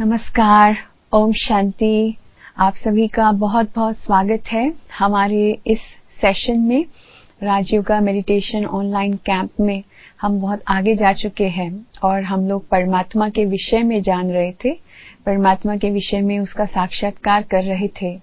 नमस्कार, ओम शांति। आप सभी का बहुत बहुत स्वागत है हमारे इस सेशन में राजयोगा मेडिटेशन ऑनलाइन कैंप में हम बहुत आगे जा चुके हैं और हम लोग परमात्मा के विषय में जान रहे थे। परमात्मा के विषय में उसका साक्षात्कार कर रहे थे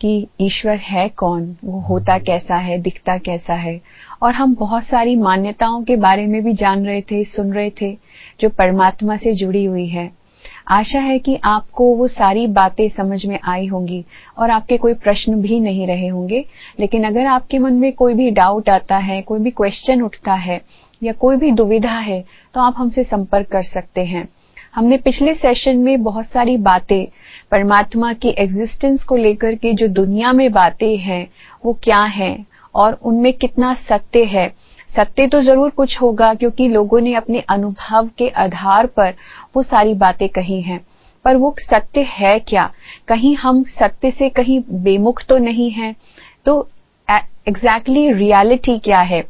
कि ईश्वर है कौन, वो होता कैसा है, दिखता कैसा है। और हम बहुत सारी मान्यताओं के बारे में भी जान रहे थे, सुन रहे थे, जो परमात्मा से जुड़ी हुई है। आशा है कि आपको वो सारी बातें समझ में आई होंगी और आपके कोई प्रश्न भी नहीं रहे होंगे। लेकिन अगर आपके मन में कोई भी डाउट आता है, कोई भी क्वेश्चन उठता है या कोई भी दुविधा है तो आप हमसे संपर्क कर सकते हैं। हमने पिछले सेशन में बहुत सारी बातें, परमात्मा की एग्जिस्टेंस को लेकर के जो दुनिया में बातें हैं, वो क्या हैं और उनमें कितना सत्य है सत्य तो ज़रूर कुछ होगा, क्योंकि लोगों ने अपने अनुभव के आधार पर वो सारी बातें कही हैं। पर वो सत्य है क्या? कहीं हम सत्य से कहीं बेमुख तो नहीं है? तो एग्जैक्टली exactly रियलिटी क्या है?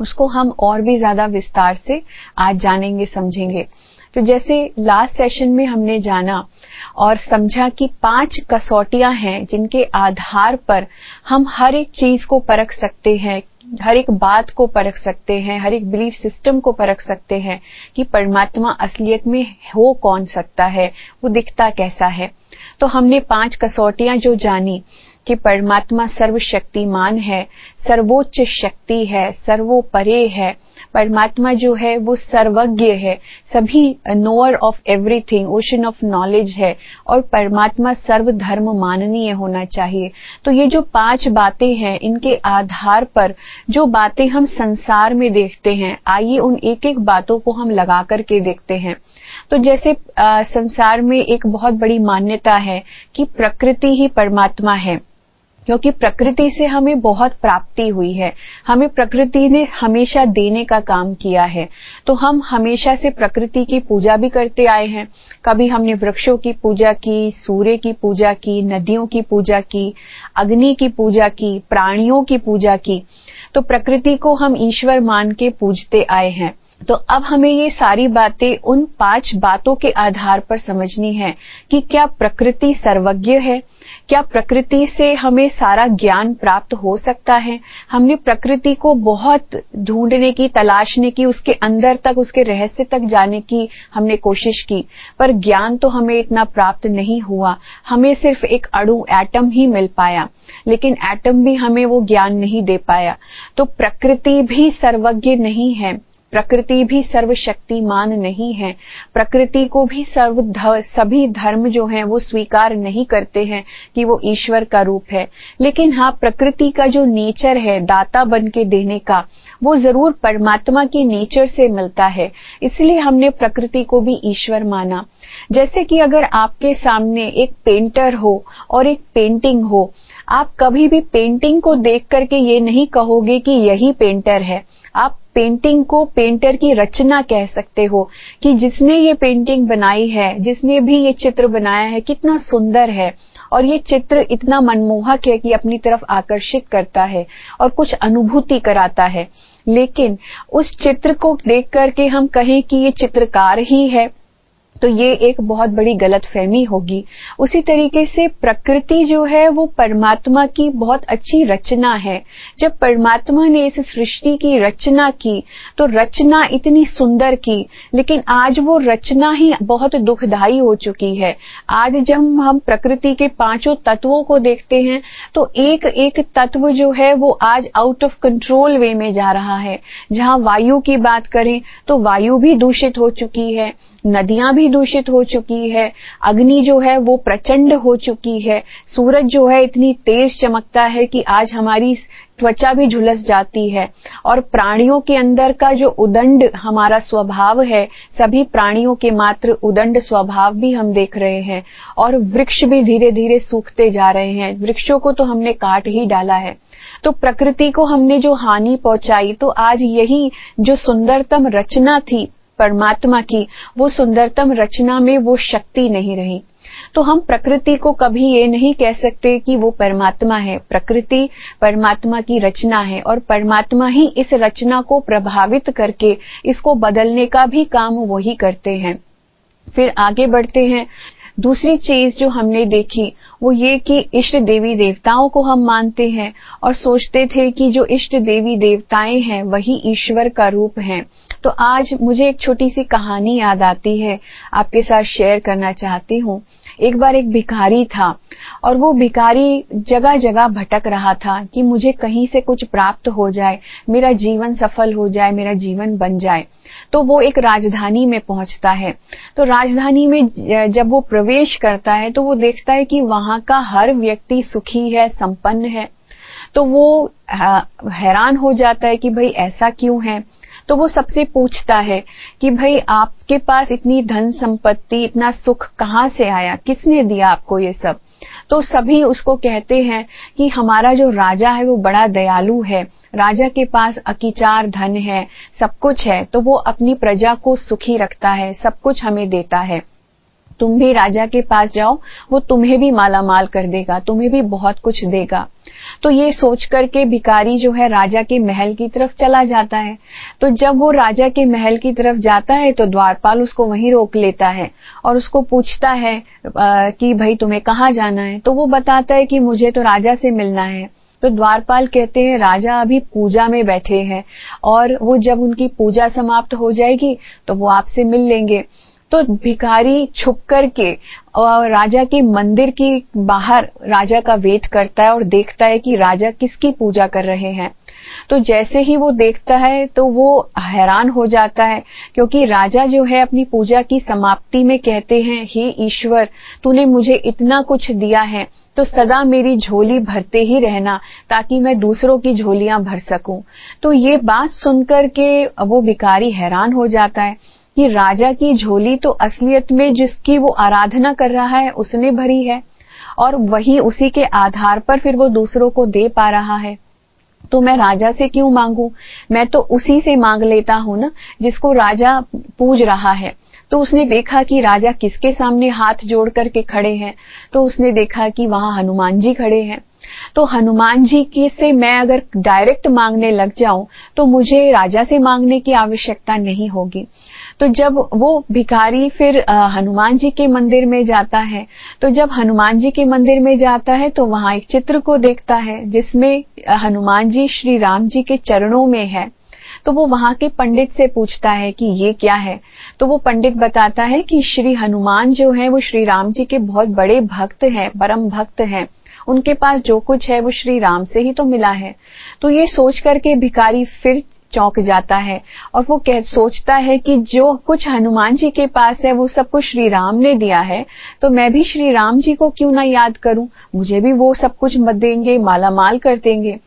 उसको हम और भी ज़्यादा विस्तार से आज जानेंगे, समझेंगे। तो जैसे लास्ट सेशन में हमने जाना और समझा कि पाँच कसौटियाँ हैं जिनके आधार पर हम हर एक चीज़ को परख सकते हैं, हर एक बात को परख सकते हैं, हर एक बिलीफ सिस्टम को परख सकते हैं कि परमात्मा असलियत में हो कौन सकता है, वो दिखता कैसा है। तो हमने पाँच कसौटियाँ जो जानी कि परमात्मा सर्वशक्तिमान है, सर्वोच्च शक्ति है, सर्वोपरे है परमात्मा जो है वो सर्वज्ञ है। सभी knower of everything ocean of knowledge है। और परमात्मा सर्वधर्म माननीय होना चाहिए। तो ये जो पाँच बातें हैं इनके आधार पर जो बातें हम संसार में देखते हैं आइए उन एक एक बातों को हम लगा करके देखते हैं। तो जैसे आ, संसार में एक बहुत बड़ी मान्यता है कि प्रकृति ही परमात्मा है। क्योंकि प्रकृति से हमें बहुत प्राप्ति हुई है। हमें प्रकृति ने हमेशा देने का काम किया है। तो हम हमेशा से प्रकृति की पूजा भी करते आए हैं। कभी हमने वृक्षों की पूजा की, सूर्य की पूजा की, नदियों की पूजा की, अग्नि की पूजा की, प्राणियों की पूजा की। तो प्रकृति को हम ईश्वर मान के पूजते आए हैं। तो अब हमें ये सारी बातें उन पाँच बातों के आधार पर समझनी है कि क्या प्रकृति सर्वज्ञ है? क्या प्रकृति से हमें सारा ज्ञान प्राप्त हो सकता है? हमने प्रकृति को बहुत ढूँढने की, तलाशने की, उसके अंदर तक, उसके रहस्य तक जाने की हमने कोशिश की, पर ज्ञान तो हमें इतना प्राप्त नहीं हुआ। हमें सिर्फ़ एक अणु, एटम ही मिल पाया, लेकिन एटम भी हमें वो ज्ञान नहीं दे पाया। तो प्रकृति भी सर्वज्ञ नहीं है। प्रकृति भी सर्वशक्तिमान नहीं है। प्रकृति को भी सर्व सभी धर्म जो हैं, वो स्वीकार नहीं करते हैं कि वो ईश्वर का रूप है। लेकिन हाँ प्रकृति का जो नेचर है, दाता बन के देने का, वो ज़रूर परमात्मा के नेचर से मिलता है। इसलिए हमने प्रकृति को भी ईश्वर माना। जैसे कि अगर आपके सामने एक पेंटर हो और एक पेंटिंग हो, आप कभी भी पेंटिंग को देख करके ये नहीं कहोगे कि यही पेंटर है। आप पेंटिंग को पेंटर की रचना कह सकते हो कि जिसने ये पेंटिंग बनाई है, जिसने भी ये चित्र बनाया है, कितना सुंदर है। और ये चित्र इतना मनमोहक है कि अपनी तरफ़ आकर्षित करता है और कुछ अनुभूति कराता है। लेकिन उस चित्र को देख करके हम कहें कि ये चित्रकार ही है तो ये एक बहुत बड़ी गलत फहमी होगी। उसी तरीके से प्रकृति जो है, वो परमात्मा की बहुत अच्छी रचना है। जब परमात्मा ने इस सृष्टि की रचना की तो रचना इतनी सुंदर की, लेकिन आज वो रचना ही बहुत दुखदायी हो चुकी है। आज जब हम प्रकृति के पाँचों तत्वों को देखते हैं तो एक एक तत्व जो है, वो आज आउट ऑफ़ कंट्रोल वे में जा रहा है। जहाँ वायु की बात करें तो वायु भी दूषित हो चुकी है। नदियाँ भी दूषित हो चुकी है, अग्नि जो है वो प्रचंड हो चुकी है, सूरज जो है इतनी तेज चमकता है कि आज हमारी त्वचा भी झुलस जाती है। और प्राणियों के अंदर का जो उदंड हमारा स्वभाव है, सभी प्राणियों के मात्र उदंड स्वभाव भी हम देख रहे हैं और वृक्ष भी धीरे धीरे सूखते जा रहे हैं। वृक्षों को तो हमने काट ही डाला है। तो प्रकृति को हमने जो हानि पहुंचाई तो आज यही जो सुंदरतम रचना थी परमात्मा की वो सुंदरतम रचना में वो शक्ति नहीं रही। तो हम प्रकृति को कभी ये नहीं कह सकते कि वो परमात्मा है। प्रकृति परमात्मा की रचना है और परमात्मा ही इस रचना को प्रभावित करके इसको बदलने का भी काम वही करते हैं। फिर आगे बढ़ते हैं। दूसरी चीज़ जो हमने देखी, वो ये कि इष्ट देवी देवताओं को हम मानते हैं और सोचते थे कि जो इष्ट देवी देवताएँ हैं, वही ईश्वर का रूप हैं। तो आज मुझे एक छोटी सी कहानी याद आती है, आपके साथ शेयर करना चाहती हूँ। एक बार एक भिखारी था और वो भिखारी जगह जगह भटक रहा था कि मुझे कहीं से कुछ प्राप्त हो जाए, मेरा जीवन सफल हो जाए, मेरा जीवन बन जाए। तो वो एक राजधानी में पहुँचता है। तो राजधानी में जब वो प्रवेश करता है तो वो देखता है कि वहाँ का हर व्यक्ति सुखी है, संपन्न है। तो वो हैरान हो जाता है कि भाई ऐसा क्यों है? तो वो सबसे पूछता है कि भाई, आपके पास इतनी धन संपत्ति, इतना सुख कहाँ से आया? किसने दिया आपको ये सब? तो सभी उसको कहते हैं कि हमारा जो राजा है, वो बड़ा दयालु है। राजा के पास अकीचार धन है, सब कुछ है तो वो अपनी प्रजा को सुखी रखता है, सब कुछ हमें देता है। तुम भी राजा के पास जाओ वो तुम्हें भी माला माल कर देगा तुम्हें भी बहुत कुछ देगा। तो ये सोच करके भिकारी जो है राजा के महल की तरफ़ चला जाता है। तो जब वो राजा के महल की तरफ़ जाता है तो द्वारपाल उसको वहीं रोक लेता है और उसको पूछता है आ, कि भाई तुम्हें कहाँ जाना है? तो वो बताता है कि मुझे तो राजा से मिलना है। तो द्वारपाल कहते हैं राजा अभी पूजा में बैठे हैं और वो जब उनकी पूजा समाप्त हो जाएगी तो वो आपसे मिल लेंगे। तो भिखारी छुप करके राजा के मंदिर की बाहर राजा का वेट करता है और देखता है कि राजा किसकी पूजा कर रहे हैं। तो जैसे ही वो देखता है तो वो हैरान हो जाता है, क्योंकि राजा जो है अपनी पूजा की समाप्ति में कहते हैं, हे ईश्वर, तूने मुझे इतना कुछ दिया है तो सदा मेरी झोली भरते ही रहना, ताकि मैं दूसरों की झोलियाँ भर सकूँ। तो ये बात सुनकर के वो भिकारी हैरान हो जाता है। कि राजा की झोली तो असलियत में जिसकी वो आराधना कर रहा है, उसने भरी है और वही उसी के आधार पर फिर वो दूसरों को दे पा रहा है। तो मैं राजा से क्यों मांगू? मैं तो उसी से मांग लेता हूँ ना, जिसको राजा पूज रहा है। तो उसने देखा कि राजा किसके सामने हाथ जोड़ करके खड़े हैं। तो उसने देखा कि वहाँ हनुमान जी खड़े हैं। तो हनुमान जी के से मैं अगर डायरेक्ट मांगने लग जाऊँ तो मुझे राजा से मांगने की आवश्यकता नहीं होगी। तो जब वो भिखारी फिर हनुमान जी के मंदिर में जाता है तो जब हनुमान जी के मंदिर में जाता है तो वहाँ एक चित्र को देखता है, जिसमें हनुमान जी श्री राम जी के चरणों में है। तो वो वहाँ के पंडित से पूछता है कि ये क्या है? तो वो पंडित बताता है कि श्री हनुमान जो है, वो श्री राम जी के बहुत बड़े भक्त हैं, परम भक्त हैं। उनके पास जो कुछ है, वो श्री राम से ही तो मिला है। तो ये सोच करके भिकारी फिर चौंक जाता है और वो कह, सोचता है कि जो कुछ हनुमान जी के पास है, वो सब कुछ श्री राम ने दिया है। तो मैं भी श्री राम जी को क्यों ना याद करूँ? मुझे भी वो सब कुछ मत देंगे माला माल कर देंगे।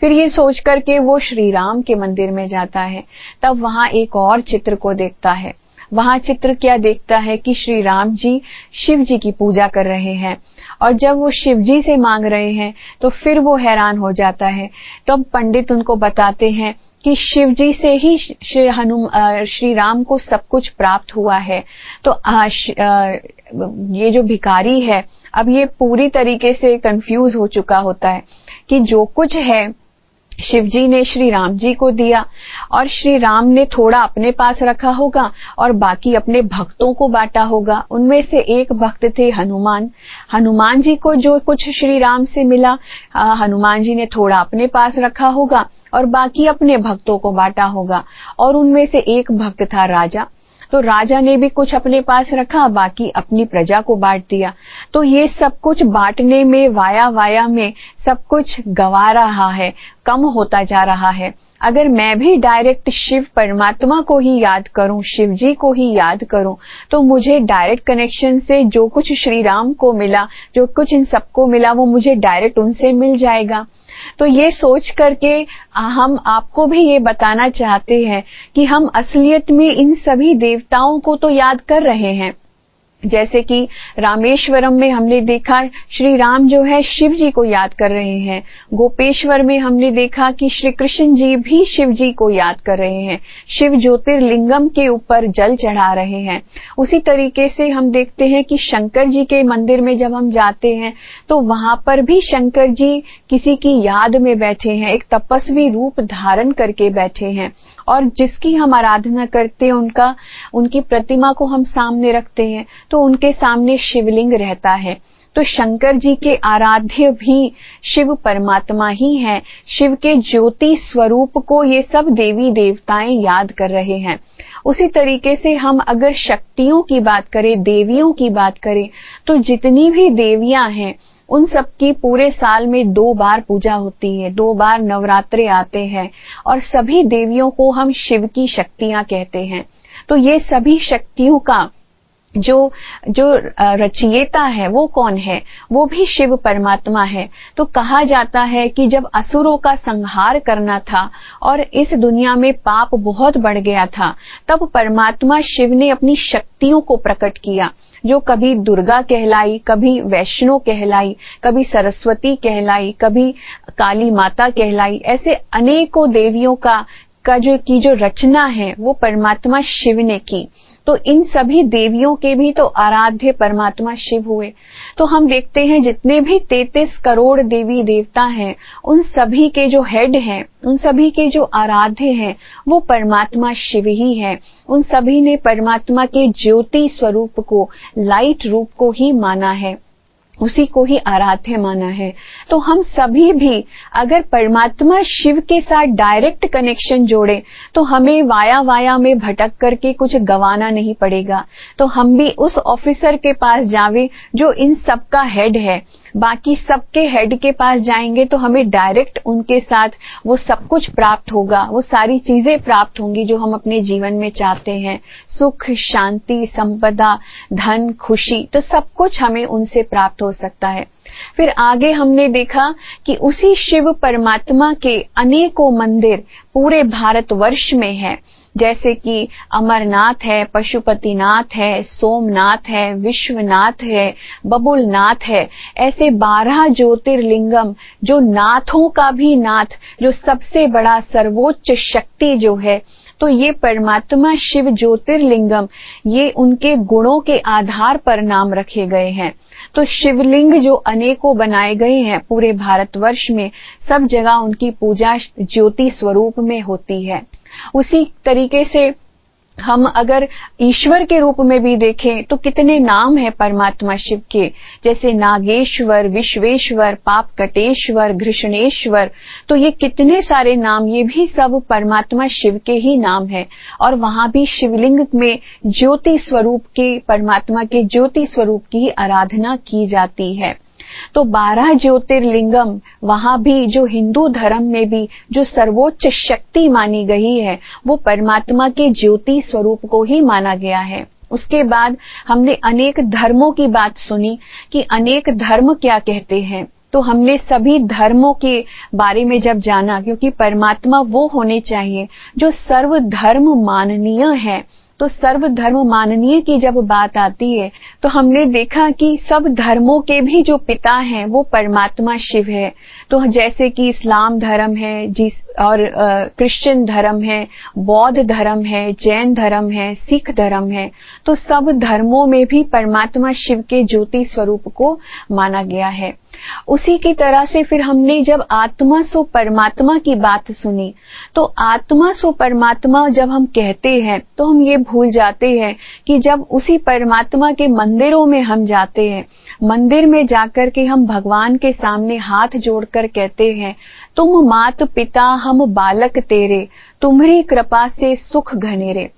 फिर ये सोच करके वो श्री राम के मंदिर में जाता है। तब वहाँ एक और चित्र को देखता है। वहाँ चित्र क्या देखता है कि श्री राम जी शिव जी की पूजा कर रहे हैं। और जब वो शिव जी से मांग रहे हैं तो फिर वो हैरान हो जाता है। तब तो पंडित उनको बताते हैं कि शिव जी से ही श्री हनुम श्री राम को सब कुछ प्राप्त हुआ है। तो आ, श, आ, ये जो भिकारी है अब ये पूरी तरीके से कंफ्यूज हो चुका होता है कि जो कुछ है शिव जी ने श्री राम जी को दिया और श्री राम ने थोड़ा अपने पास रखा होगा और बाकी अपने भक्तों को बांटा होगा। उनमें से एक भक्त थे हनुमान। हनुमान जी को जो कुछ श्री राम से मिला हनुमान जी ने थोड़ा अपने पास रखा होगा और बाकी अपने भक्तों को बांटा होगा, और उनमें से एक भक्त था राजा। तो राजा ने भी कुछ अपने पास रखा, बाकी अपनी प्रजा को बांट दिया। तो ये सब कुछ बांटने में वाया वाया में सब कुछ गवा रहा है, कम होता जा रहा है। अगर मैं भी डायरेक्ट शिव परमात्मा को ही याद करूँ शिव जी को ही याद करूँ तो मुझे डायरेक्ट कनेक्शन से जो कुछ श्री राम को मिला, जो कुछ इन सबको मिला, वो मुझे डायरेक्ट उनसे मिल जाएगा। तो ये सोच करके हम आपको भी ये बताना चाहते हैं कि हम असलियत में इन सभी देवताओं को तो याद कर रहे हैं। जैसे कि रामेश्वरम में हमने देखा श्री राम जो है शिव जी को याद कर रहे हैं। गोपेश्वर में हमने देखा कि श्री कृष्ण जी भी शिव जी को याद कर रहे हैं। शिव ज्योतिर्लिंगम के ऊपर जल चढ़ा रहे हैं। उसी तरीके से हम देखते हैं कि शंकर जी के मंदिर में जब हम जाते हैं तो वहाँ पर भी शंकर जी किसी की याद में बैठे हैं, एक तपस्वी रूप धारण करके बैठे हैं। और जिसकी हम आराधना करते हैं, उनका, उनकी प्रतिमा को हम सामने रखते हैं तो उनके सामने शिवलिंग रहता है। तो शंकर जी के आराध्य भी शिव परमात्मा ही हैं। शिव के ज्योति स्वरूप को ये सब देवी देवताएँ याद कर रहे हैं। उसी तरीके से हम अगर शक्तियों की बात करें, देवियों की बात करें तो जितनी भी देवियाँ हैं उन सब की पूरे साल में दो बार पूजा होती है, दो बार नवरात्रे आते हैं और सभी देवियों को हम शिव की शक्तियाँ कहते हैं। तो ये सभी शक्तियों का जो जो रचयिता है, वो कौन है? वो भी शिव परमात्मा है। तो कहा जाता है कि जब असुरों का संहार करना था और इस दुनिया में पाप बहुत बढ़ गया था, तब परमात्मा शिव ने अपनी शक्तियों को प्रकट किया, जो कभी दुर्गा कहलाई, कभी वैष्णो कहलाई, कभी सरस्वती कहलाई, कभी काली माता कहलाई, ऐसे अनेकों देवियों का का जो, की जो रचना है, वो परमात्मा शिव ने की। तो इन सभी देवियों के भी तो आराध्य परमात्मा शिव हुए। तो हम देखते हैं जितने भी तैतीस करोड़ देवी देवता हैं, उन सभी के जो हेड हैं, उन सभी के जो आराध्य हैं, वो परमात्मा शिव ही है। उन सभी ने परमात्मा के ज्योति स्वरूप को लाइट रूप को ही माना है। उसी को ही आराध्य माना है। तो हम सभी भी अगर परमात्मा शिव के साथ डायरेक्ट कनेक्शन जोड़े तो हमें वाया वाया में भटक करके कुछ गवाना नहीं पड़ेगा। तो हम भी उस ऑफिसर के पास जावे जो इन सबका हेड है। बाकी सबके हेड के पास जाएँगे तो हमें डायरेक्ट उनके साथ वो सब कुछ प्राप्त होगा, वो सारी चीज़ें प्राप्त होंगी जो हम अपने जीवन में चाहते हैं। सुख, शांति, संपदा, धन, खुशी तो सब कुछ हमें उनसे प्राप्त हो सकता है। फिर आगे हमने देखा कि उसी शिव परमात्मा के अनेकों मंदिर पूरे भारतवर्ष में है। जैसे कि अमरनाथ है, पशुपतिनाथ है, सोमनाथ है, विश्वनाथ है, बबुलनाथ है। ऐसे बारह ज्योतिर्लिंगम, जो नाथों का भी नाथ, जो सबसे बड़ा सर्वोच्च शक्ति जो है तो ये परमात्मा शिव ज्योतिर्लिंगम, ये उनके गुणों के आधार पर नाम रखे गए हैं। तो शिवलिंग जो अनेकों बनाए गए हैं पूरे भारतवर्ष में, सब जगह उनकी पूजा ज्योति स्वरूप में होती है। उसी तरीके से हम अगर ईश्वर के रूप में भी देखें तो कितने नाम है परमात्मा शिव के। जैसे नागेश्वर, विश्वेश्वर पाप कटेश्वर घृष्णेश्वर तो ये कितने सारे नाम, ये भी सब परमात्मा शिव के ही नाम है। और वहाँ भी शिवलिंग में ज्योति स्वरूप के, परमात्मा के ज्योति स्वरूप की आराधना की जाती है। तो बारह ज्योतिर्लिंगम वहाँ भी जो हिंदू धर्म में भी जो सर्वोच्च शक्ति मानी गई है, वो परमात्मा के ज्योति स्वरूप को ही माना गया है। उसके बाद हमने अनेक धर्मों की बात सुनी कि अनेक धर्म क्या कहते हैं। तो हमने सभी धर्मों के बारे में जब जाना, क्योंकि परमात्मा वो होने चाहिए जो सर्व धर्म माननीय है तो सर्व धर्म माननीय की जब बात आती है तो हमने देखा कि सब धर्मों के भी जो पिता हैं, वो परमात्मा शिव है। तो जैसे कि इस्लाम धर्म है, जिस और क्रिश्चियन धर्म है, बौद्ध धर्म है, जैन धर्म है, सिख धर्म है तो सब धर्मों में भी परमात्मा शिव के ज्योति स्वरूप को माना गया है। उसी की तरह से फिर हमने जब आत्मा सो परमात्मा की बात सुनी तो आत्मा सो परमात्मा जब हम कहते हैं तो हम ये भूल जाते हैं कि जब उसी परमात्मा के मंदिरों में हम जाते हैं, मंदिर में जाकर के हम भगवान के सामने हाथ जोड़कर कहते हैं, तुम मात पिता, हम बालक तेरे, तुम्हारी कृपा से सुख घनेरे।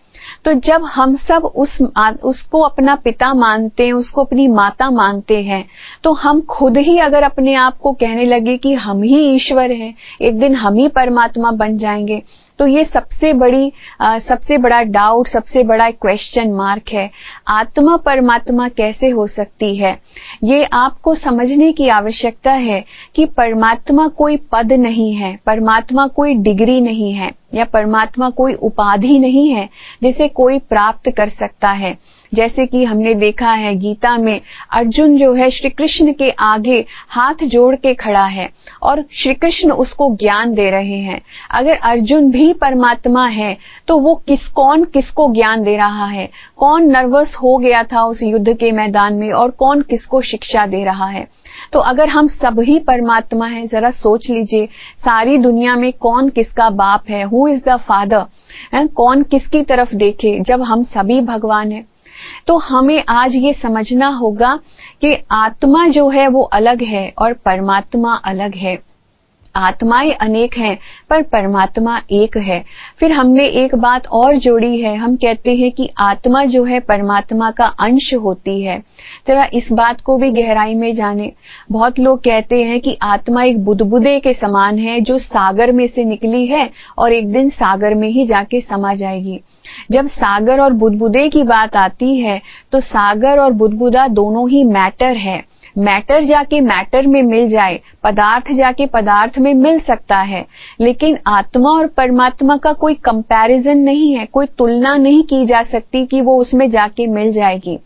तो जब हम सब उस उसको अपना पिता मानते हैं उसको अपनी माता मानते हैं तो हम खुद ही अगर अपने आप को कहने लगे कि हम ही ईश्वर हैं एक दिन हम ही परमात्मा बन जाएँगे तो ये सबसे बड़ी आ, सबसे बड़ा डाउट सबसे बड़ा क्वेश्चन मार्क है आत्मा परमात्मा कैसे हो सकती है? ये आपको समझने की आवश्यकता है कि परमात्मा कोई पद नहीं है परमात्मा कोई डिग्री नहीं है। या परमात्मा कोई उपाधि नहीं है जिसे कोई प्राप्त कर सकता है। जैसे कि हमने देखा है, गीता में अर्जुन जो है श्री कृष्ण के आगे हाथ जोड़ के खड़ा है और श्री कृष्ण उसको ज्ञान दे रहे हैं। अगर अर्जुन भी परमात्मा है तो वो किस, कौन किसको ज्ञान दे रहा है? कौन नर्वस हो गया था उस युद्ध के मैदान में और कौन किसको शिक्षा दे रहा है? तो अगर हम सभी परमात्मा हैं, जरा सोच लीजिए, सारी दुनिया में कौन किसका बाप है? हु इज़ द फादर कौन किसकी तरफ़ देखे जब हम सभी भगवान है? तो हमें आज ये समझना होगा कि आत्मा जो है वो अलग है और परमात्मा अलग है। आत्माएँ अनेक हैं, पर परमात्मा एक है। फिर हमने एक बात और जोड़ी है। हम कहते हैं कि आत्मा जो है, परमात्मा का अंश होती है। जरा इस बात को भी गहराई में जाने। बहुत लोग कहते हैं कि आत्मा एक बुदबुदे के समान है, जो सागर में से निकली है और एक दिन सागर में ही जाके समा जाएगी। जब सागर और बुदबुदे की बात आती है तो सागर और बुदबुदा दोनों ही मैटर है। मैटर जाके मैटर में मिल जाए, पदार्थ जाके पदार्थ में मिल सकता है। लेकिन आत्मा और परमात्मा का कोई कंपैरिजन नहीं है, कोई तुलना नहीं की जा सकती कि वो उसमें जाके मिल जाएगी।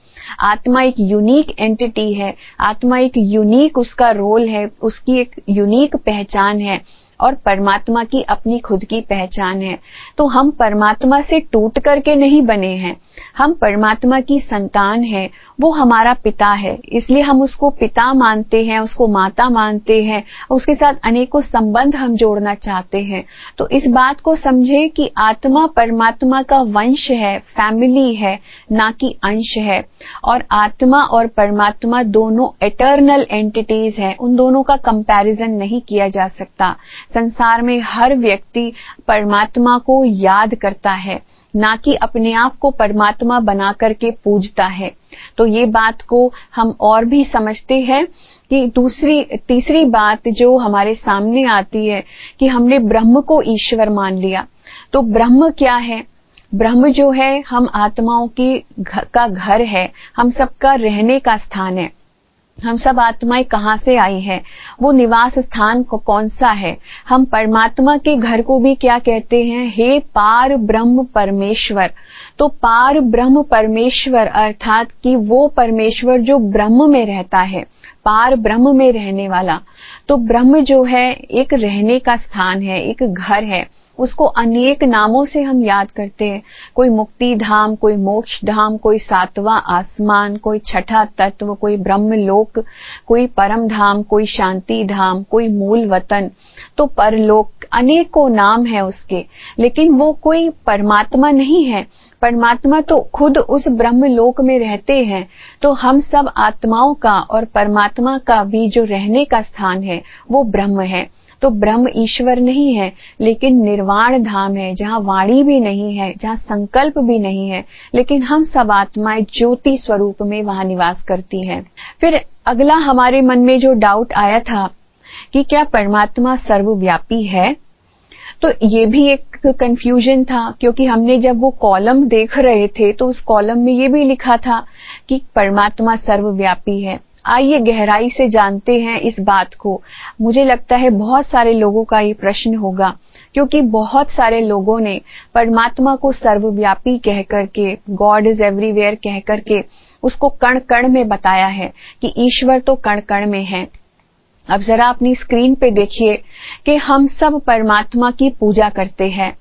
आत्मा एक यूनिक एंटिटी है, आत्मा एक यूनिक उसका रोल है, उसकी एक यूनिक पहचान है और परमात्मा की अपनी खुद की पहचान है। तो हम परमात्मा से टूट करके नहीं बने हैं। हम परमात्मा की संतान है, वो हमारा पिता है। इसलिए हम उसको पिता मानते हैं, उसको माता मानते हैं, उसके साथ अनेकों संबंध हम जोड़ना चाहते हैं। तो इस बात को समझे कि आत्मा परमात्मा का वंश है, फैमिली है, ना कि अंश है। और आत्मा और परमात्मा दोनों एटर्नल एंटिटीज हैं, उन दोनों का कंपैरिजन नहीं किया जा सकता। संसार में हर व्यक्ति परमात्मा को याद करता है। ना कि अपने आप को परमात्मा बना करके पूजता है। तो ये बात को हम और भी समझते हैं कि दूसरी, तीसरी बात जो हमारे सामने आती है कि हमने ब्रह्म को ईश्वर मान लिया। तो ब्रह्म क्या है? ब्रह्म जो है, हम आत्माओं की का घर है। हम सबका रहने का स्थान है। हम सब आत्माएँ कहाँ से आई हैं? वो निवास स्थान कौन सा है? हम परमात्मा के घर को भी क्या कहते हैं? हे पार ब्रह्म परमेश्वर। तो पार ब्रह्म परमेश्वर अर्थात कि वो परमेश्वर जो ब्रह्म में रहता है, पार ब्रह्म में रहने वाला। तो ब्रह्म जो है, एक रहने का स्थान है, एक घर है। उसको अनेक नामों से हम याद करते हैं। कोई मुक्ति धाम, कोई मोक्ष धाम, कोई सातवां आसमान, कोई छठा तत्व, कोई ब्रह्म लोक कोई परम धाम, कोई शांति धाम, कोई मूल वतन। तो परलोक, अनेकों नाम है उसके, लेकिन वो कोई परमात्मा नहीं है। परमात्मा तो खुद उस ब्रह्म लोक में रहते हैं। तो हम सब आत्माओं का और परमात्मा का भी जो रहने का स्थान है, वो ब्रह्म है। तो ब्रह्म ईश्वर नहीं है, लेकिन निर्वाण धाम है, जहाँ वाणी भी नहीं है, जहाँ संकल्प भी नहीं है, लेकिन हम सब आत्माएँ ज्योति स्वरूप में वहाँ निवास करती हैं। फिर अगला हमारे मन में जो डाउट आया था कि क्या परमात्मा सर्वव्यापी है तो ये भी एक कंफ्यूजन था, क्योंकि हमने जब वो कॉलम देख रहे थे तो उस कॉलम में ये भी लिखा था कि परमात्मा सर्वव्यापी है। आइए गहराई से जानते हैं इस बात को। मुझे लगता है बहुत सारे लोगों का ये प्रश्न होगा, क्योंकि बहुत सारे लोगों ने परमात्मा को सर्वव्यापी कह करके गॉड इज़ एवरीवेयर कह करके उसको कण कण में बताया है कि ईश्वर तो कण कण में है। अब जरा अपनी स्क्रीन पे देखिए कि हम सब परमात्मा की पूजा करते हैं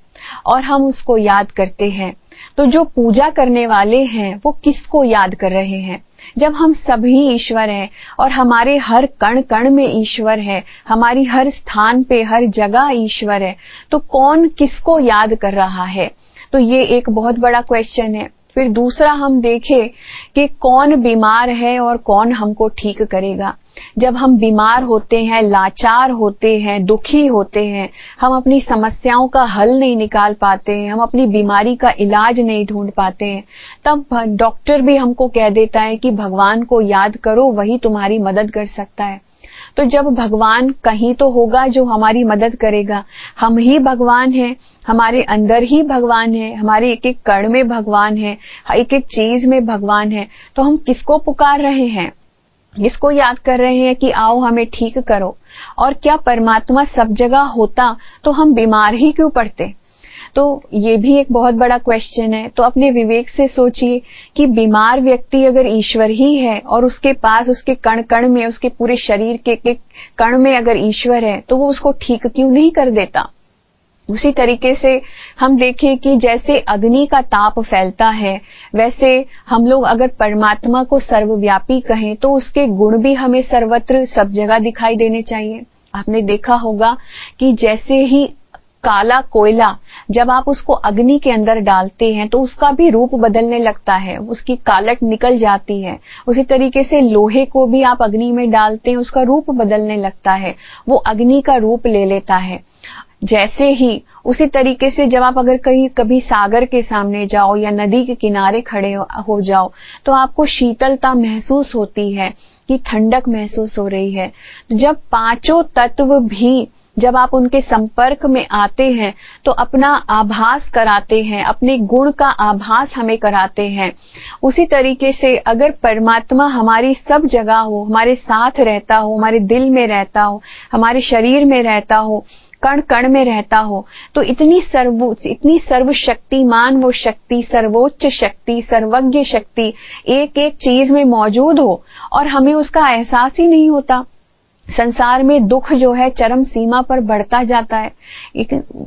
और हम उसको याद करते हैं। तो जो पूजा करने वाले हैं, वो किसको याद कर रहे हैं? जब हम सभी ईश्वर हैं और हमारे हर कण कण में ईश्वर है, हमारी हर स्थान पे, हर जगह ईश्वर है तो कौन किसको याद कर रहा है? तो ये एक बहुत बड़ा क्वेश्चन है। फिर दूसरा हम देखें कि कौन बीमार है और कौन हमको ठीक करेगा। जब हम बीमार होते हैं, लाचार होते हैं, दुखी होते हैं, हम अपनी समस्याओं का हल नहीं निकाल पाते हैं, हम अपनी बीमारी का इलाज नहीं ढूंढ पाते हैं, तब डॉक्टर भी हमको कह देता है कि भगवान को याद करो, वही तुम्हारी मदद कर सकता है। तो जब भगवान कहीं तो होगा जो हमारी मदद करेगा। हम ही भगवान हैं, हमारे अंदर ही भगवान है, हमारे एक एक कण में भगवान है एक एक चीज़ में भगवान है। तो हम किसको पुकार रहे हैं? किसको याद कर रहे हैं कि आओ हमें ठीक करो? और क्या परमात्मा सब जगह होता तो हम बीमार ही क्यों पड़ते? तो ये भी एक बहुत बड़ा क्वेश्चन है। तो अपने विवेक से सोचिए कि बीमार व्यक्ति अगर ईश्वर ही है और उसके पास उसके कण कण में उसके पूरे शरीर के, के कण में अगर ईश्वर है तो वो उसको ठीक क्यों नहीं कर देता? उसी तरीके से हम देखें कि जैसे अग्नि का ताप फैलता है वैसे हम लोग अगर परमात्मा को सर्वव्यापी कहें तो उसके गुण भी हमें सर्वत्र सब जगह दिखाई देने चाहिए। आपने देखा होगा कि जैसे ही काला कोयला, जब आप उसको अग्नि के अंदर डालते हैं तो उसका भी रूप बदलने लगता है, उसकी कालट निकल जाती है। उसी तरीके से लोहे को भी आप अग्नि में डालते हैं, उसका रूप बदलने लगता है, वो अग्नि का रूप ले लेता है। जैसे ही, उसी तरीके से जब आप अगर कहीं, कभी सागर के सामने जाओ या नदी के किनारे खड़े हो जाओ तो आपको शीतलता महसूस होती है, कि ठंडक महसूस हो रही है। जब पाँचों तत्व भी जब आप उनके संपर्क में आते हैं तो अपना आभास कराते हैं, अपने गुण का आभास हमें कराते हैं। उसी तरीके से अगर परमात्मा हमारी सब जगह हो, हमारे साथ रहता हो, हमारे दिल में रहता हो, हमारे शरीर में रहता हो, कण कण में रहता हो तो इतनी सर्व, इतनी सर्वशक्तिमान वो शक्ति, सर्वोच्च शक्ति, सर्वज्ञ शक्ति एक एक चीज़ में मौजूद हो और हमें उसका एहसास ही नहीं होता। संसार में दुख जो है चरम सीमा पर बढ़ता जाता है।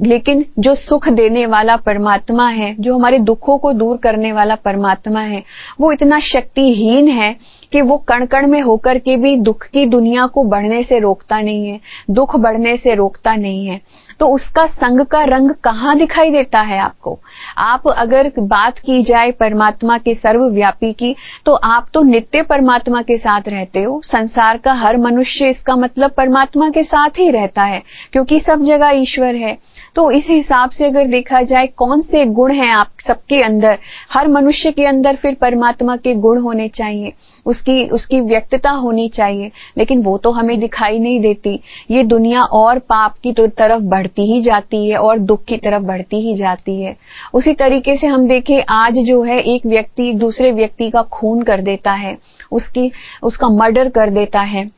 लेकिन जो सुख देने वाला परमात्मा है, जो हमारे दुखों को दूर करने वाला परमात्मा है, वो इतना शक्तिहीन है कि वो कण कण में होकर के भी दुख की दुनिया को बढ़ने से रोकता नहीं है, दुख बढ़ने से रोकता नहीं है। तो उसका संग का रंग कहाँ दिखाई देता है आपको? आप अगर बात की जाए परमात्मा के सर्वव्यापी की तो आप तो नित्य परमात्मा के साथ रहते हो। संसार का हर मनुष्य इसका मतलब परमात्मा के साथ ही रहता है, क्योंकि सब जगह ईश्वर है। तो इस हिसाब से अगर देखा जाए, कौन से गुण हैं आप सबके अंदर? हर मनुष्य के अंदर फिर परमात्मा के गुण होने चाहिए। उसकी उसकी व्यक्तता होनी चाहिए। लेकिन वो तो हमें दिखाई नहीं देती। ये दुनिया और पाप की तो तरफ़ बढ़ती ही जाती है और दुख की तरफ़ बढ़ती ही जाती है। उसी तरीके से हम देखें, आज जो है एक व्यक्ति दूसरे व्यक्ति का खून कर देता है। उसकी, उसका मर्डर कर देता है।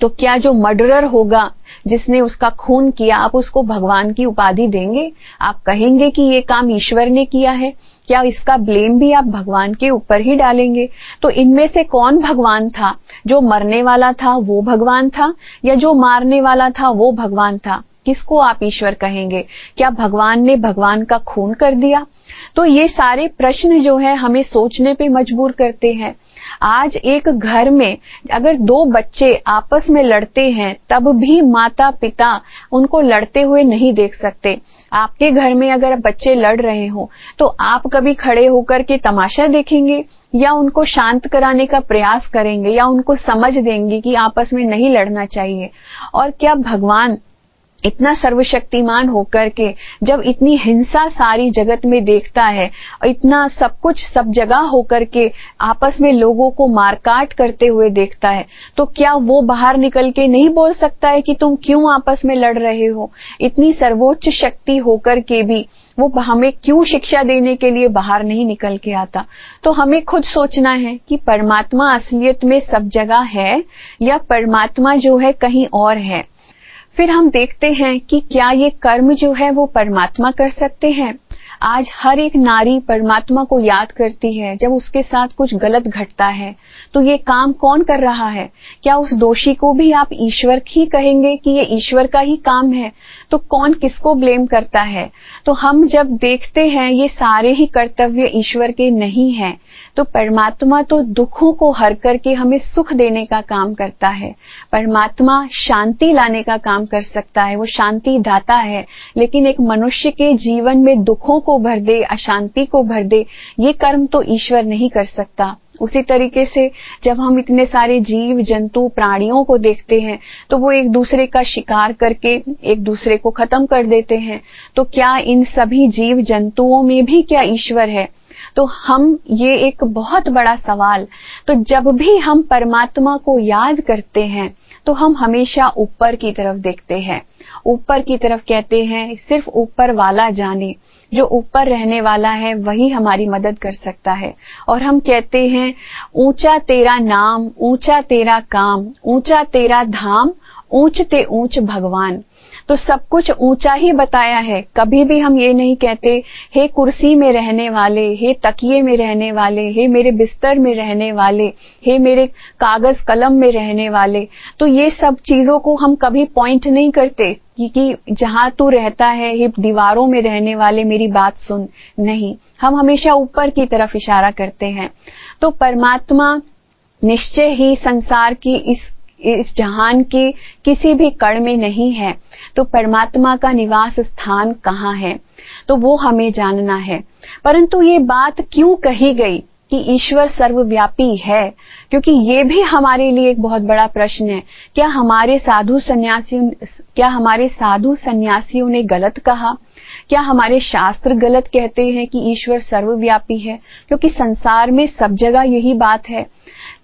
तो क्या जो मर्डरर होगा, जिसने उसका खून किया, आप उसको भगवान की उपाधि देंगे? आप कहेंगे कि ये काम ईश्वर ने किया है। क्या इसका ब्लेम भी आप भगवान के ऊपर ही डालेंगे? तो इनमें से कौन भगवान था? जो मरने वाला था, वो भगवान था? या जो मारने वाला था, वो भगवान था? किसको आप ईश्वर कहेंगे? क्या भगवान ने भगवान का खून कर दिया? तो ये सारे प्रश्न जो है, हमें सोचने पे मजबूर करते हैं। आज एक घर में अगर दो बच्चे आपस में लड़ते हैं, तब भी माता पिता उनको लड़ते हुए नहीं देख सकते। आपके घर में अगर बच्चे लड़ रहे हो तो आप कभी खड़े होकर के तमाशा देखेंगे, या उनको शांत कराने का प्रयास करेंगे, या उनको समझ देंगे कि आपस में नहीं लड़ना चाहिए। और क्या भगवान इतना सर्वशक्तिमान होकर के जब इतनी हिंसा सारी जगत में देखता है, इतना सब कुछ सब जगह होकर के आपस में लोगों को मारकाट करते हुए देखता है तो क्या वो बाहर निकल के नहीं बोल सकता है कि तुम क्यों आपस में लड़ रहे हो? इतनी सर्वोच्च शक्ति होकर के भी वो हमें क्यों शिक्षा देने के लिए बाहर नहीं निकल के आता? तो हमें खुद सोचना है कि परमात्मा असलियत में सब जगह है या परमात्मा जो है कहीं और है। फिर हम देखते हैं कि क्या ये कर्म जो है वो परमात्मा कर सकते हैं। आज हर एक नारी परमात्मा को याद करती है, जब उसके साथ कुछ गलत घटता है तो ये काम कौन कर रहा है? क्या उस दोषी को भी आप ईश्वर ही कहेंगे कि ये ईश्वर का ही काम है? तो कौन किसको ब्लेम करता है? तो हम जब देखते हैं, ये सारे ही कर्तव्य ईश्वर के नहीं हैं। तो परमात्मा तो दुखों को हर करके हमें सुख देने का काम करता है। परमात्मा शांति लाने का काम कर सकता है, वो शांति दाता है। लेकिन एक मनुष्य के जीवन में दुखों को भर दे, अशांति को भर दे, ये कर्म तो ईश्वर नहीं कर सकता। उसी तरीके से जब हम इतने सारे जीव, जंतु, प्राणियों को देखते हैं तो वो एक दूसरे का शिकार करके एक दूसरे को खत्म कर देते हैं। तो क्या इन सभी जीव जंतुओं में भी क्या ईश्वर है? तो हम, ये एक बहुत बड़ा सवाल। तो जब भी हम परमात्मा को याद करते हैं तो हम हमेशा ऊपर की तरफ़ देखते हैं। ऊपर की तरफ़ कहते हैं, सिर्फ़ ऊपर वाला जाने। जो ऊपर रहने वाला है, वही हमारी मदद कर सकता है। और हम कहते हैं, ऊँचा तेरा नाम, ऊँचा तेरा काम, ऊँचा तेरा धाम ऊंचते ऊंच भगवान। तो सब कुछ ऊँचा ही बताया है। कभी भी हम ये नहीं कहते, हे कुर्सी में रहने वाले, हे तकिए में रहने वाले, हे मेरे बिस्तर में रहने वाले, हे मेरे कागज़ कलम में रहने वाले। तो ये सब चीज़ों को हम कभी पॉइंट नहीं करते कि जहाँ तू रहता है ये दीवारों में रहने वाले, मेरी बात सुन। नहीं, हम हमेशा ऊपर की तरफ़ इशारा करते हैं। तो परमात्मा निश्चय ही संसार की इस इस जहान के किसी भी कण में नहीं है। तो परमात्मा का निवास स्थान कहाँ है? तो वो हमें जानना है। परंतु ये बात क्यों कही गई कि ईश्वर सर्वव्यापी है? क्योंकि ये भी हमारे लिए एक बहुत बड़ा प्रश्न है। क्या हमारे साधु सन्यासियों क्या हमारे साधु सन्यासियों ने गलत कहा? क्या हमारे शास्त्र गलत कहते हैं कि ईश्वर सर्वव्यापी है? क्योंकि संसार में सब जगह यही बात है।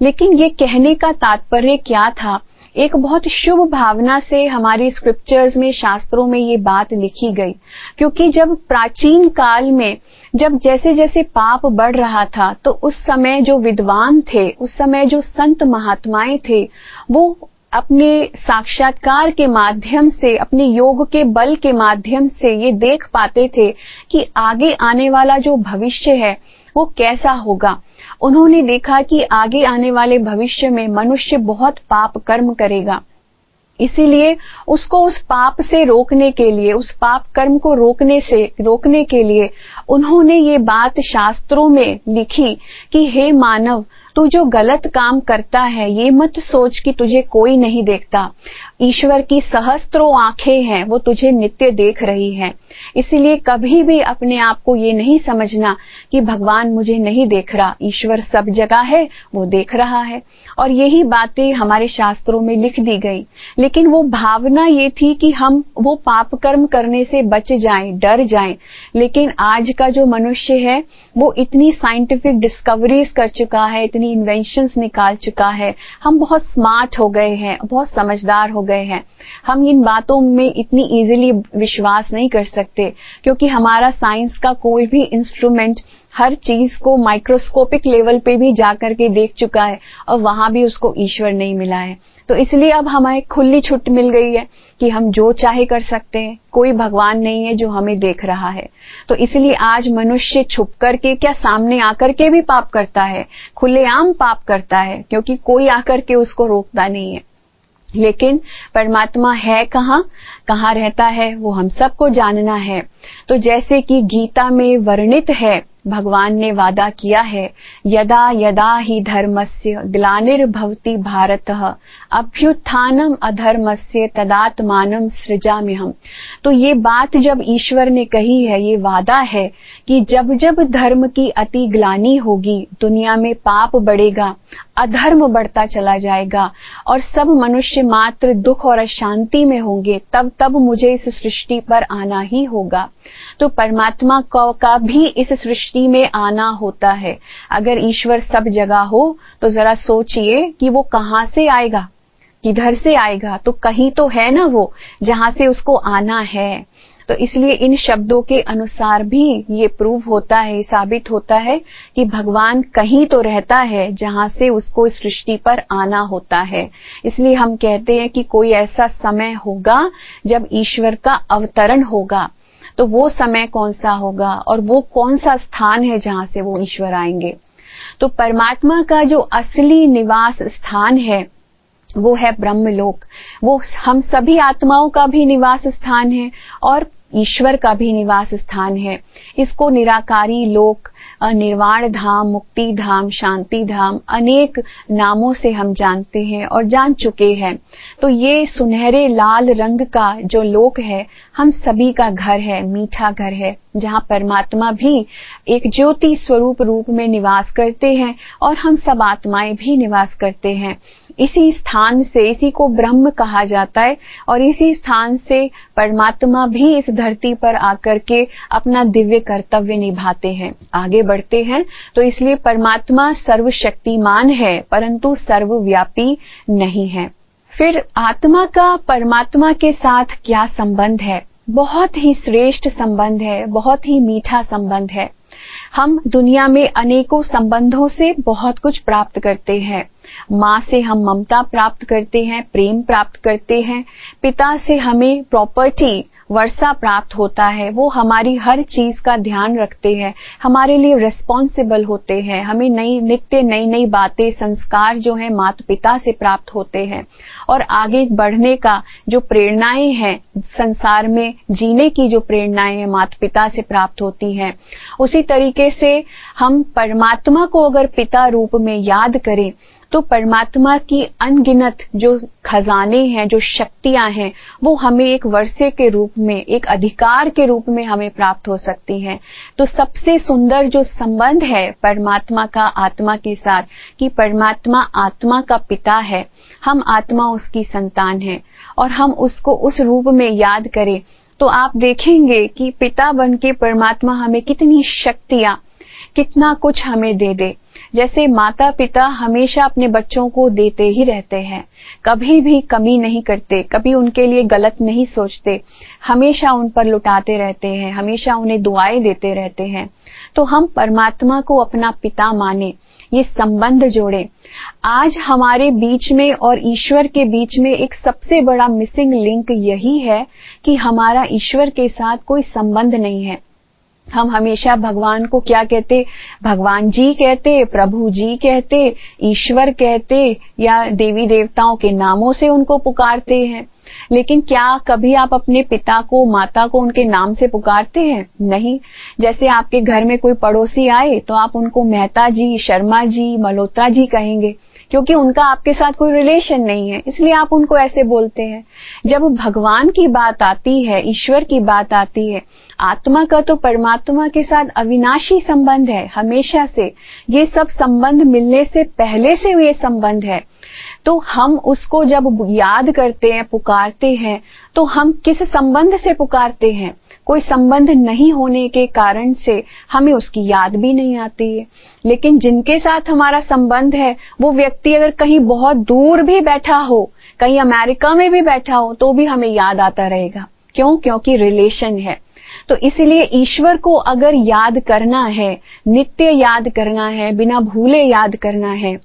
लेकिन ये कहने का तात्पर्य क्या था? एक बहुत शुभ भावना से हमारी स्क्रिप्चर्स में, शास्त्रों में ये बात लिखी गई। क्योंकि जब प्राचीन काल में, जब जैसे जैसे पाप बढ़ रहा था तो उस समय जो विद्वान थे, उस समय जो संत महात्माएँ थे, वो अपने साक्षात्कार के माध्यम से, अपने योग के बल के माध्यम से ये देख पाते थे कि आगे आने वाला जो भविष्य है, वो कैसा होगा। उन्होंने देखा कि आगे आने वाले भविष्य में मनुष्य बहुत पाप कर्म करेगा। इसीलिए उसको उस पाप से रोकने के लिए, उस पाप कर्म को रोकने से, रोकने के लिए उन्होंने ये बात शास्त्रों में लिखी कि, हे मानव, तू जो गलत काम करता है, ये मत सोच कि तुझे कोई नहीं देखता। ईश्वर की सहस्त्रों आँखें हैं, वो तुझे नित्य देख रही है। इसलिए कभी भी अपने आप को ये नहीं समझना कि भगवान मुझे नहीं देख रहा, ईश्वर सब जगह है, वो देख रहा है। और यही बातें हमारे शास्त्रों में लिख दी गई। लेकिन वो भावना ये थी कि हम वो पाप कर्म करने से बच जाएँ, डर जाएँ। लेकिन आज का जो मनुष्य है, वो इतनी साइंटिफिक डिस्कवरीज कर चुका है, इतनी इन्वेंशन निकाल चुका है। हम बहुत स्मार्ट हो गए हैं, बहुत समझदार हो गए हैं। हम इन बातों में इतनी इजीली विश्वास नहीं कर सकते। क्योंकि हमारा साइंस का कोई भी इंस्ट्रूमेंट हर चीज़ को माइक्रोस्कोपिक लेवल पे भी जाकर के देख चुका है, और वहाँ भी उसको ईश्वर नहीं मिला है। तो इसलिए अब हमें खुली छुट मिल गई है कि हम जो चाहे कर सकते हैं, कोई भगवान नहीं है जो हमें देख रहा है। तो इसलिए आज मनुष्य छुप करके क्या सामने आकर के भी पाप करता है? खुलेआम पाप करता है, क्योंकि कोई आकर के उसको रोकता नहीं है। लेकिन परमात्मा है कहाँ? कहाँ रहता है वो हम सबको जानना है। तो जैसे कि गीता में वर्णित है भगवान ने वादा किया है, यदा यदा ही धर्मस्य ग्लानिर्भवति भारत, अभ्युत्थानम अधर्मस्य तदात्मानम सृजामि हम तो ये बात जब ईश्वर ने कही है, ये वादा है कि जब जब धर्म की अति ग्लानी होगी, दुनिया में पाप बढ़ेगा, अधर्म बढ़ता चला जाएगा, और सब मनुष्य मात्र दुख और अशांति में होंगे, तब तब मुझे इस सृष्टि पर आना ही होगा। तो परमात्मा का भी इस सृष्टि में आना होता है। अगर ईश्वर सब जगह हो तो जरा सोचिए कि वो कहाँ से आएगा, किधर से आएगा तो कहीं तो है ना वो, जहाँ से उसको आना है। तो इसलिए इन शब्दों के अनुसार भी ये प्रूव होता है साबित होता है कि भगवान कहीं तो रहता है, जहाँ से उसको इस सृष्टि पर आना होता है। इसलिए हम कहते हैं कि कोई ऐसा समय होगा जब ईश्वर का अवतरण होगा। तो वो समय कौन सा होगा और वो कौन सा स्थान है जहाँ से वो ईश्वर आएँगे? तो परमात्मा का जो असली निवास स्थान है, वो है ब्रह्मलोक। वो हम सभी आत्माओं का भी निवास स्थान है और ईश्वर का भी निवास स्थान है। इसको निराकारी लोक निर्वाण धाम, मुक्ति धाम, शांति धाम अनेक नामों से हम जानते हैं और जान चुके हैं। तो ये सुनहरे लाल रंग का जो लोक है, हम सभी का घर है, मीठा घर है, जहाँ परमात्मा भी एक ज्योति स्वरूप रूप में निवास करते हैं और हम सब आत्माएँ भी निवास करते हैं। इसी स्थान से, इसी को ब्रह्म कहा जाता है और इसी स्थान से परमात्मा भी इस धरती पर आकर के अपना दिव्य कर्तव्य निभाते हैं। आगे बढ़ते हैं तो इसलिए परमात्मा सर्वशक्तिमान है, परंतु सर्वव्यापी नहीं है। फिर आत्मा का परमात्मा के साथ क्या संबंध है? बहुत ही श्रेष्ठ संबंध है, बहुत ही मीठा संबंध है। हम दुनिया में अनेकों संबंधों से बहुत कुछ प्राप्त करते हैं। माँ से हम ममता प्राप्त करते हैं, प्रेम प्राप्त करते हैं, पिता से हमें प्रॉपर्टी वर्षा प्राप्त होता है, वो हमारी हर चीज़ का ध्यान रखते हैं, हमारे लिए रिस्पॉन्सिबल होते हैं, हमें नई नित्य नई नई बातें, संस्कार जो है माता पिता से प्राप्त होते हैं। और आगे बढ़ने का जो प्रेरणाएँ हैं, संसार में जीने की जो प्रेरणाएँ हैं माता पिता से प्राप्त होती हैं, उसी तरीके से हम परमात्मा को अगर पिता रूप में याद करें तो परमात्मा की अनगिनत जो खजाने हैं, जो शक्तियाँ हैं, वो हमें एक वर्षे के रूप में, एक अधिकार के रूप में हमें प्राप्त हो सकती हैं। तो सबसे सुंदर जो संबंध है परमात्मा का आत्मा के साथ, कि परमात्मा आत्मा का पिता है, हम आत्मा उसकी संतान है, और हम उसको उस रूप में याद करें। तो आप देखेंगे कि पिता बन के परमात्मा हमें कितनी शक्तियाँ, कितना कुछ हमें दे दे। जैसे माता पिता हमेशा अपने बच्चों को देते ही रहते हैं। कभी भी कमी नहीं करते, कभी उनके लिए गलत नहीं सोचते। हमेशा उन पर लुटाते रहते हैं, हमेशा उन्हें दुआएँ देते रहते हैं। तो हम परमात्मा को अपना पिता माने, ये संबंध जोड़े। आज हमारे बीच में और ईश्वर के बीच में एक सबसे बड़ा मिसिंग लिंक यही है कि हमारा ईश्वर के साथ कोई संबंध नहीं है। हम हमेशा भगवान को क्या कहते? भगवान जी कहते, प्रभु जी कहते, ईश्वर कहते, या देवी देवताओं के नामों से उनको पुकारते हैं। लेकिन क्या कभी आप अपने पिता को, माता को उनके नाम से पुकारते हैं? नहीं। जैसे आपके घर में कोई पड़ोसी आए तो आप उनको मेहता जी, शर्मा जी, मल्होत्रा जी कहेंगे, क्योंकि उनका आपके साथ कोई रिलेशन नहीं है, इसलिए आप उनको ऐसे बोलते हैं। जब भगवान की बात आती है, ईश्वर की बात आती है आत्मा का तो परमात्मा के साथ अविनाशी संबंध है, हमेशा से। ये सब संबंध मिलने से पहले से ये संबंध है। तो हम उसको जब याद करते हैं, पुकारते हैं तो हम किस संबंध से पुकारते हैं? कोई संबंध नहीं होने के कारण से हमें उसकी याद भी नहीं आती है। लेकिन जिनके साथ हमारा संबंध है, वो व्यक्ति अगर कहीं बहुत दूर भी बैठा हो, कहीं अमेरिका में भी बैठा हो तो भी हमें याद आता रहेगा। क्यों? क्योंकि रिलेशन है। तो इसलिए ईश्वर को अगर याद करना है, नित्य याद करना है, बिना भूले याद करना है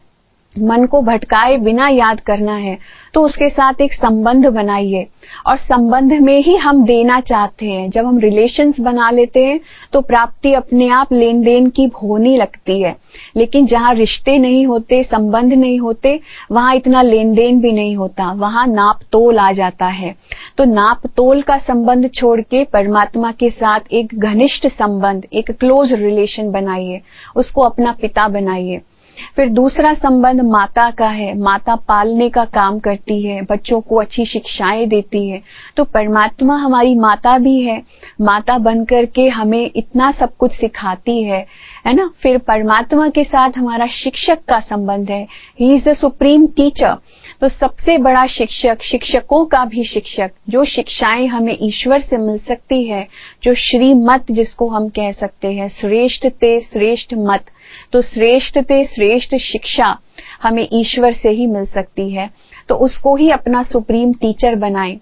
मन को भटकाए बिना याद करना है तो उसके साथ एक संबंध बनाइए। और संबंध में ही हम देना चाहते हैं। जब हम रिलेशंस बना लेते हैं तो प्राप्ति अपने आप लेन देन की होने लगती है। लेकिन जहाँ रिश्ते नहीं होते, संबंध नहीं होते, वहाँ इतना लेन देन भी नहीं होता। वहाँ नाप तोल आ जाता है। तो नाप तोल का संबंध छोड़ के परमात्मा के साथ एक घनिष्ठ संबंध, एक क्लोज रिलेशन बनाइए। उसको अपना पिता बनाइए। फिर दूसरा संबंध माता का है। माता पालने का काम करती है, बच्चों को अच्छी शिक्षाएँ देती है। तो परमात्मा हमारी माता भी है। माता बनकर के हमें इतना सब कुछ सिखाती है है ना? फिर परमात्मा के साथ हमारा शिक्षक का संबंध है। He is the supreme teacher तो सबसे बड़ा शिक्षक, शिक्षकों का भी शिक्षक, जो शिक्षाएँ हमें ईश्वर से मिल सकती है, जो श्रीमत जिसको हम कह सकते हैं, श्रेष्ठ ते श्रेष्ठ मत। तो श्रेष्ठ ते श्रेष्ठ शिक्षा हमें ईश्वर से ही मिल सकती है। तो उसको ही अपना सुप्रीम टीचर बनाए,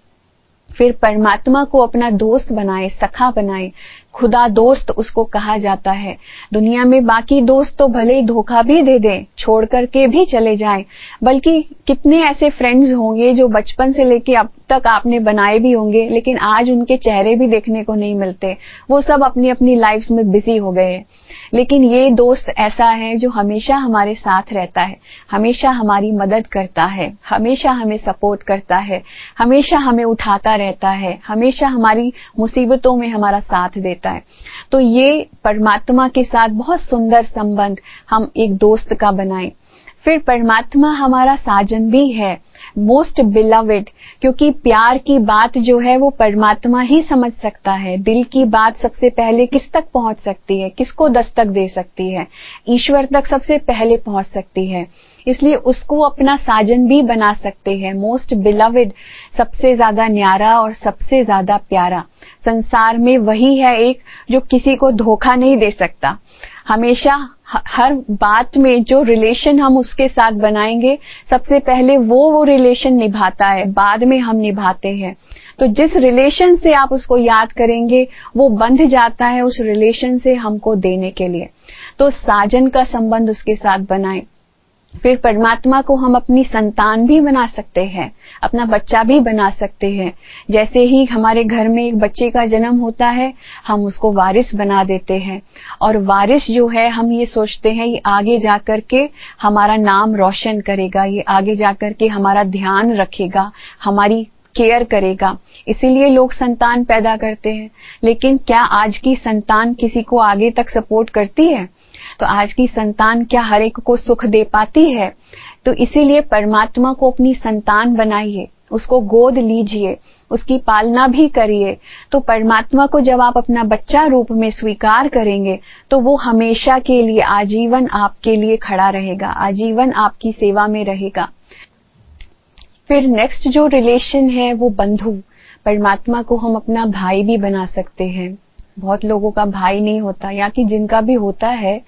फिर परमात्मा को अपना दोस्त बनाए, सखा बनाए। खुदा दोस्त उसको कहा जाता है। दुनिया में बाकी दोस्त तो भले ही धोखा भी दे दें, छोड़ करके भी चले जाएँ, बल्कि कितने ऐसे फ्रेंड्स होंगे जो बचपन से लेके अब तक आपने बनाए भी होंगे, लेकिन आज उनके चेहरे भी देखने को नहीं मिलते। वो सब अपनी अपनी लाइफ में बिज़ी हो गए लेकिन ये दोस्त ऐसा है जो हमेशा हमारे साथ रहता है, हमेशा हमारी मदद करता है, हमेशा हमें सपोर्ट करता है, हमेशा हमें उठाता रहता है, हमेशा हमारी मुसीबतों में हमारा साथ देता है। तो ये परमात्मा के साथ बहुत सुंदर संबंध हम एक दोस्त का बनाए। फिर परमात्मा हमारा साजन भी है। मोस्ट बिलवेड, क्योंकि प्यार की बात जो है वो परमात्मा ही समझ सकता है। दिल की बात सबसे पहले किस तक पहुँच सकती है? किसको दस्तक दे सकती है? ईश्वर तक सबसे पहले पहुँच सकती है। इसलिए उसको अपना साजन भी बना सकते हैं। मोस्ट बिलवेड, सबसे ज़्यादा न्यारा और सबसे ज़्यादा प्यारा। संसार में वही है एक जो किसी को धोखा नहीं दे सकता। हमेशा हर बात में जो रिलेशन हम उसके साथ बनाएँगे, सबसे पहले वो वो रिलेशन निभाता है, बाद में हम निभाते हैं। तो जिस रिलेशन से आप उसको याद करेंगे, वो बंध जाता है उस रिलेशन से हमको देने के लिए। तो साजन का संबंध उसके साथ बनाएँ। फिर परमात्मा को हम अपनी संतान भी बना सकते हैं, अपना बच्चा भी बना सकते हैं। जैसे ही हमारे घर में एक बच्चे का जन्म होता है, हम उसको वारिस बना देते हैं। और वारिस जो है, हम ये सोचते हैं, ये आगे जाकर के हमारा नाम रोशन करेगा, ये आगे जाकर के हमारा ध्यान रखेगा, हमारी केयर करेगा। इसीलिए लोग संतान पैदा करते हैं। लेकिन क्या आज की संतान किसी को आगे तक सपोर्ट करती है? तो आज की संतान क्या हर एक को सुख दे पाती है? तो इसीलिए परमात्मा को अपनी संतान बनाइए, उसको गोद लीजिए, उसकी पालना भी करिए। तो परमात्मा को जब आप अपना बच्चा रूप में स्वीकार करेंगे तो वो हमेशा के लिए, आजीवन आपके लिए खड़ा रहेगा, आजीवन आपकी सेवा में रहेगा। फिर नेक्स्ट जो रिलेशन है, वो बंधु। परमात्मा को हम अपना भाई भी बना सकते हैं। बहुत लोगों का भाई नहीं होता, या कि जिनका भी होता है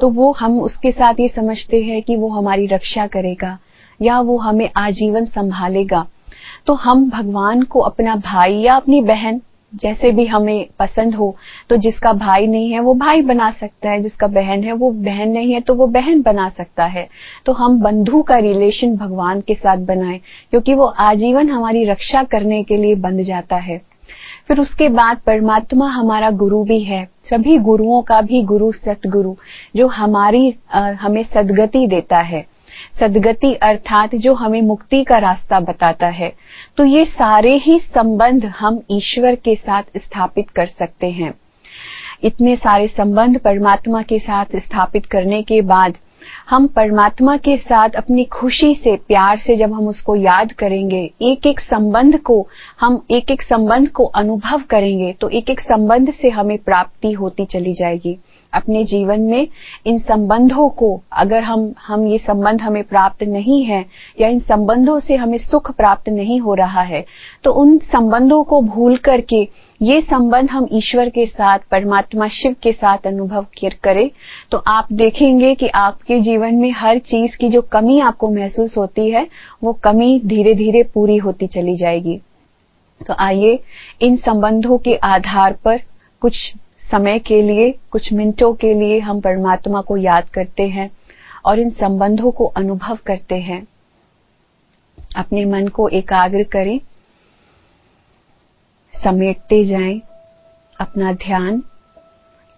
तो वो हम उसके साथ ये समझते हैं कि वो हमारी रक्षा करेगा, या वो हमें आजीवन संभालेगा। तो हम भगवान को अपना भाई या अपनी बहन, जैसे भी हमें पसंद हो तो जिसका भाई नहीं है वो भाई बना सकता है, जिसका बहन है वो बहन नहीं है तो वो बहन बना सकता है। तो हम बंधु का रिलेशन भगवान के साथ बनाए, क्योंकि वो आजीवन हमारी रक्षा करने के लिए बंध जाता है। फिर उसके बाद परमात्मा हमारा गुरु भी है। सभी गुरुओं का भी गुरु, सतगुरु, जो हमारी हमें सदगति देता है। सदगति अर्थात जो हमें मुक्ति का रास्ता बताता है। तो ये सारे ही संबंध हम ईश्वर के साथ स्थापित कर सकते हैं। इतने सारे संबंध परमात्मा के साथ स्थापित करने के बाद हम परमात्मा के साथ अपनी खुशी से, प्यार से जब हम उसको याद करेंगे एक एक संबंध को, हम एक एक संबंध को अनुभव करेंगे तो एक एक संबंध से हमें प्राप्ति होती चली जाएगी। अपने जीवन में इन संबंधों को, अगर हम हम ये संबंध हमें प्राप्त नहीं है, या इन संबंधों से हमें सुख प्राप्त नहीं हो रहा है तो उन संबंधों को भूल करके ये संबंध हम ईश्वर के साथ, परमात्मा शिव के साथ अनुभव करें तो आप देखेंगे कि आपके जीवन में हर चीज़ की जो कमी आपको महसूस होती है, वो कमी धीरे धीरे पूरी होती चली जाएगी। तो आइए इन संबंधों के आधार पर कुछ समय के लिए, कुछ मिनटों के लिए हम परमात्मा को याद करते हैं और इन संबंधों को अनुभव करते हैं। अपने मन को एकाग्र करें, समेटते जाएँ, अपना ध्यान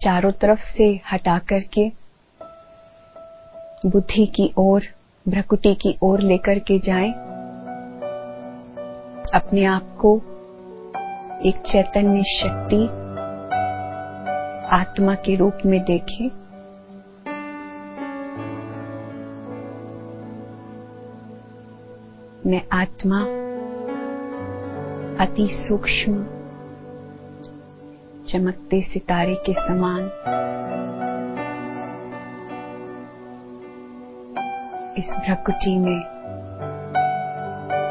चारों तरफ़ से हटा करके, बुद्धि की ओर भ्रकुटी की ओर लेकर के जाएँ। अपने आप को एक चैतन्य शक्ति आत्मा के रूप में देखें। मैं आत्मा अति सूक्ष्म, चमकते सितारे के समान। इस भ्रकुटी में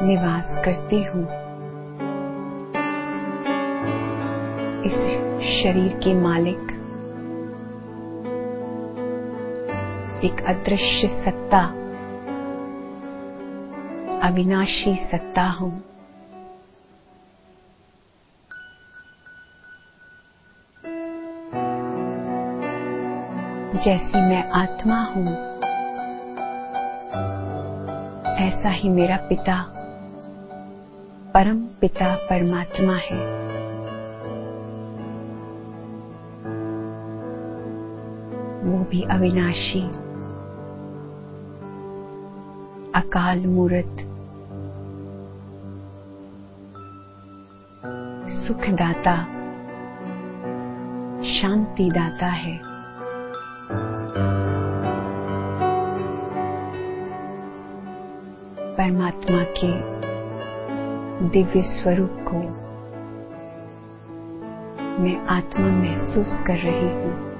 निवास करती हूँ। इस शरीर के मालिक। एक अदृश्य सत्ता, अविनाशी सत्ता हूँ। जैसी मैं आत्मा हूँ, ऐसा ही मेरा पिता, परम पिता परमात्मा है। वो भी अविनाशी। अकाल मूर्त। सुखदाता। शांति दाता है। परमात्मा के दिव्य स्वरूप को मैं आत्मा महसूस कर रही हूँ।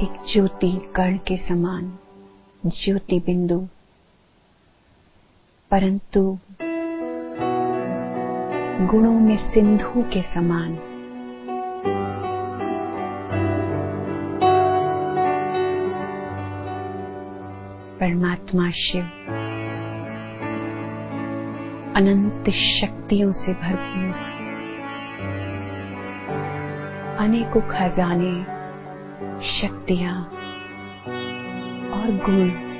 एक ज्योति कण के समान, ज्योति बिंदु। परंतु गुणों में सिंधु के समान, परमात्मा शिव, अनंत शक्तियों से भरपूर, अनेकों खजाने शक्तियाँ और गुण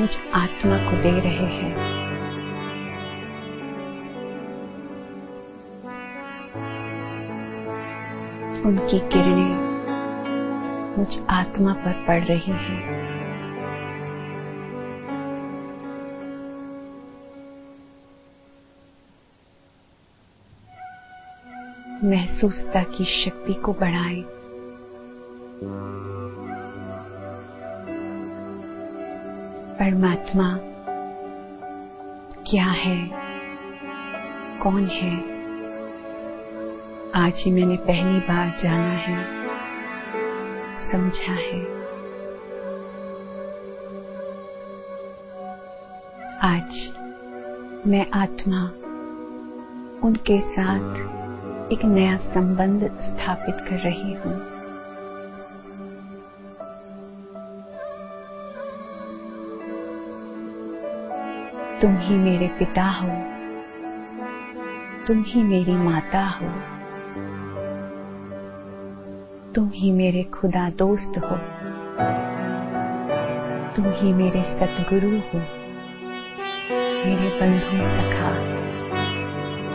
मुझ आत्मा को दे रहे हैं। उनकी किरणें मुझ आत्मा पर पड़ रही हैं। सुस्ता की शक्ति को बढ़ाएँ। परमात्मा, क्या है? कौन है? आज ही मैंने पहली बार जाना है, समझा है। आज मैं आत्मा, उनके साथ एक नया संबंध स्थापित कर रही हूँ। तुम ही मेरे पिता हो। तुम ही मेरी माता हो। तुम ही मेरे खुदा दोस्त हो। तुम ही मेरे सतगुरु हो। मेरे बंधु सखा,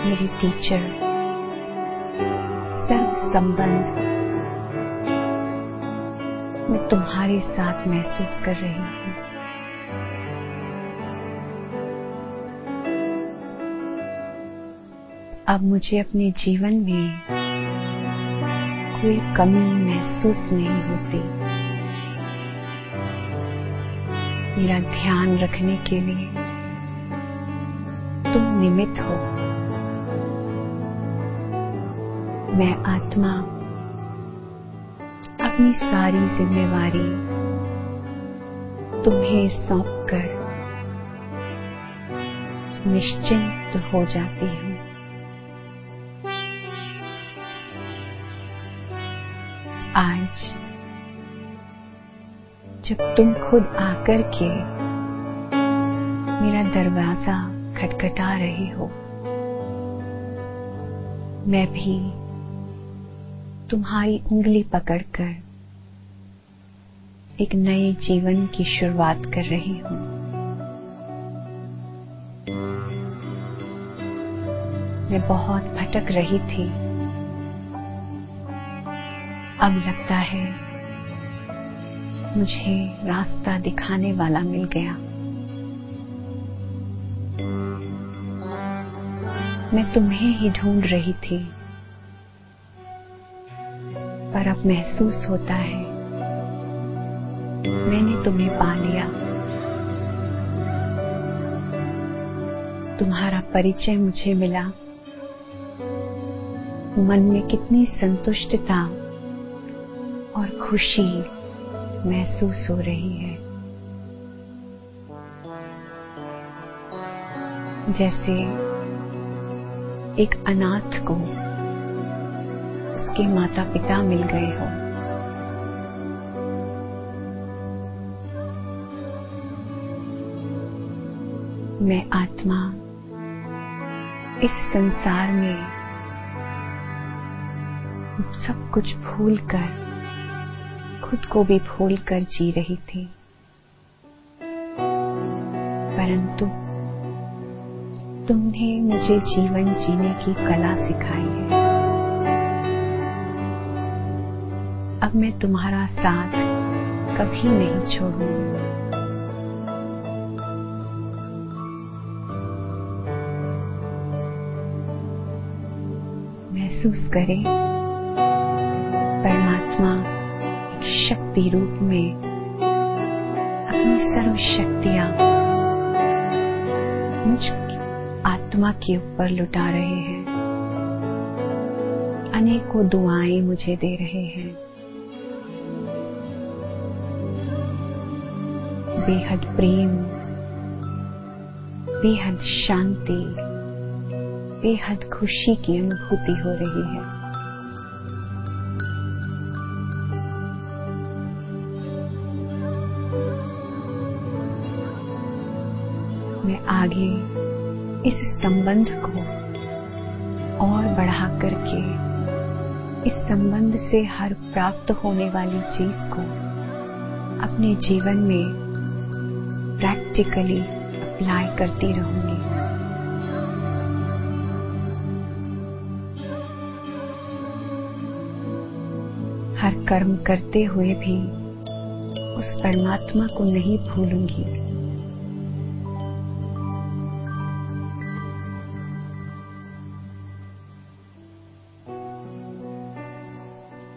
मेरे टीचर। संबंध मैं तुम्हारे साथ महसूस कर रही हूँ। अब मुझे अपने जीवन में कोई कमी महसूस नहीं होती। मेरा ध्यान रखने के लिए तुम निमित्त हो। मैं आत्मा अपनी सारी जिम्मेवारी तुम्हें सौंप कर निश्चिंत हो जाती हूँ। आज जब तुम खुद आकर के मेरा दरवाज़ा खटखटा रहे हो, मैं भी तुम्हारी उंगली पकड़कर एक नए जीवन की शुरुआत कर रही हूँ। मैं बहुत भटक रही थी। अब लगता है मुझे रास्ता दिखाने वाला मिल गया। मैं तुम्हें ही ढूंढ रही थी। पर अब महसूस होता है। मैंने तुम्हें पा लिया। तुम्हारा परिचय मुझे मिला। मन में कितनी संतुष्टता और खुशी महसूस हो रही है। जैसे एक अनाथ को उसके माता पिता मिल गए हो। मैं आत्मा इस संसार में सब कुछ भूल कर खुद को भी भूल कर जी रही थी। परंतु तुमने मुझे जीवन जीने की कला सिखाई है। अब मैं तुम्हारा साथ कभी नहीं छोड़ूँगी। महसूस करें, परमात्मा एक शक्ति रूप में अपनी सर्व शक्तियाँ मुझ आत्मा के ऊपर लुटा रहे हैं। अनेकों दुआएँ मुझे दे रहे हैं। बेहद प्रेम, बेहद शांति, बेहद खुशी की अनुभूति हो रही है। मैं आगे इस संबंध को और बढ़ा करके, इस संबंध से हर प्राप्त होने वाली चीज़ को अपने जीवन में प्रैक्टिकली अप्लाई करती रहूँगी। हर कर्म करते हुए भी उस परमात्मा को नहीं भूलूँगी।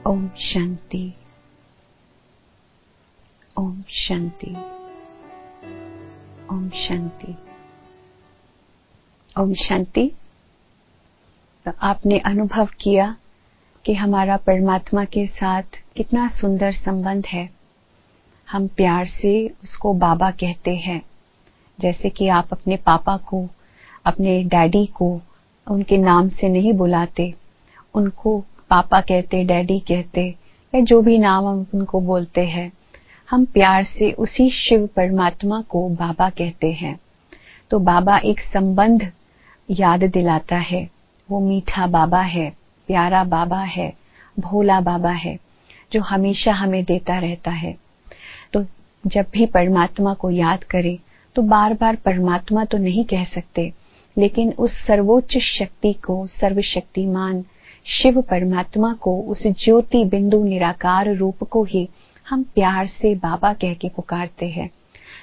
ओम शांति। ओम शांति। ओम शांति। ओम शांति। तो आपने अनुभव किया कि हमारा परमात्मा के साथ कितना सुंदर संबंध है। हम प्यार से उसको बाबा कहते हैं। जैसे कि आप अपने पापा को, अपने डैडी को उनके नाम से नहीं बुलाते। उनको पापा कहते, डैडी कहते, या जो भी नाम हम उनको बोलते हैं। हम प्यार से उसी शिव परमात्मा को बाबा कहते हैं। तो बाबा एक संबंध याद दिलाता है। वो मीठा बाबा है, प्यारा बाबा है, भोला बाबा है, जो हमेशा हमें देता रहता है। तो जब भी परमात्मा को याद करें तो बार बार परमात्मा तो नहीं कह सकते, लेकिन उस सर्वोच्च शक्ति को, सर्वशक्तिमान शिव परमात्मा को, उस ज्योति बिंदु निराकार रूप को ही हम प्यार से बाबा कह के पुकारते हैं।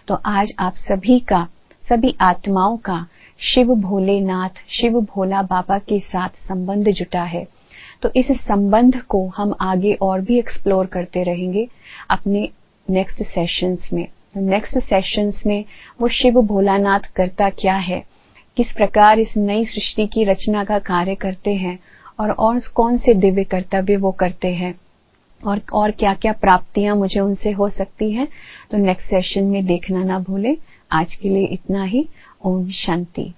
तो आज आप सभी का, सभी आत्माओं का शिव भोलेनाथ, शिव भोला बाबा के साथ संबंध जुटा है। तो इस संबंध को हम आगे और भी एक्सप्लोर करते रहेंगे अपने नेक्स्ट सेशंस में। नेक्स्ट सेशंस में वो शिव भोलानाथ करता क्या है? किस प्रकार इस नई सृष्टि की रचना का कार्य करते हैं? और और कौन से दिव्य कर्तव्य वो करते हैं? और और क्या क्या प्राप्तियाँ मुझे उनसे हो सकती हैं तो नेक्स्ट सेशन में देखना ना भूलें। आज के लिए इतना ही। ओम शांति।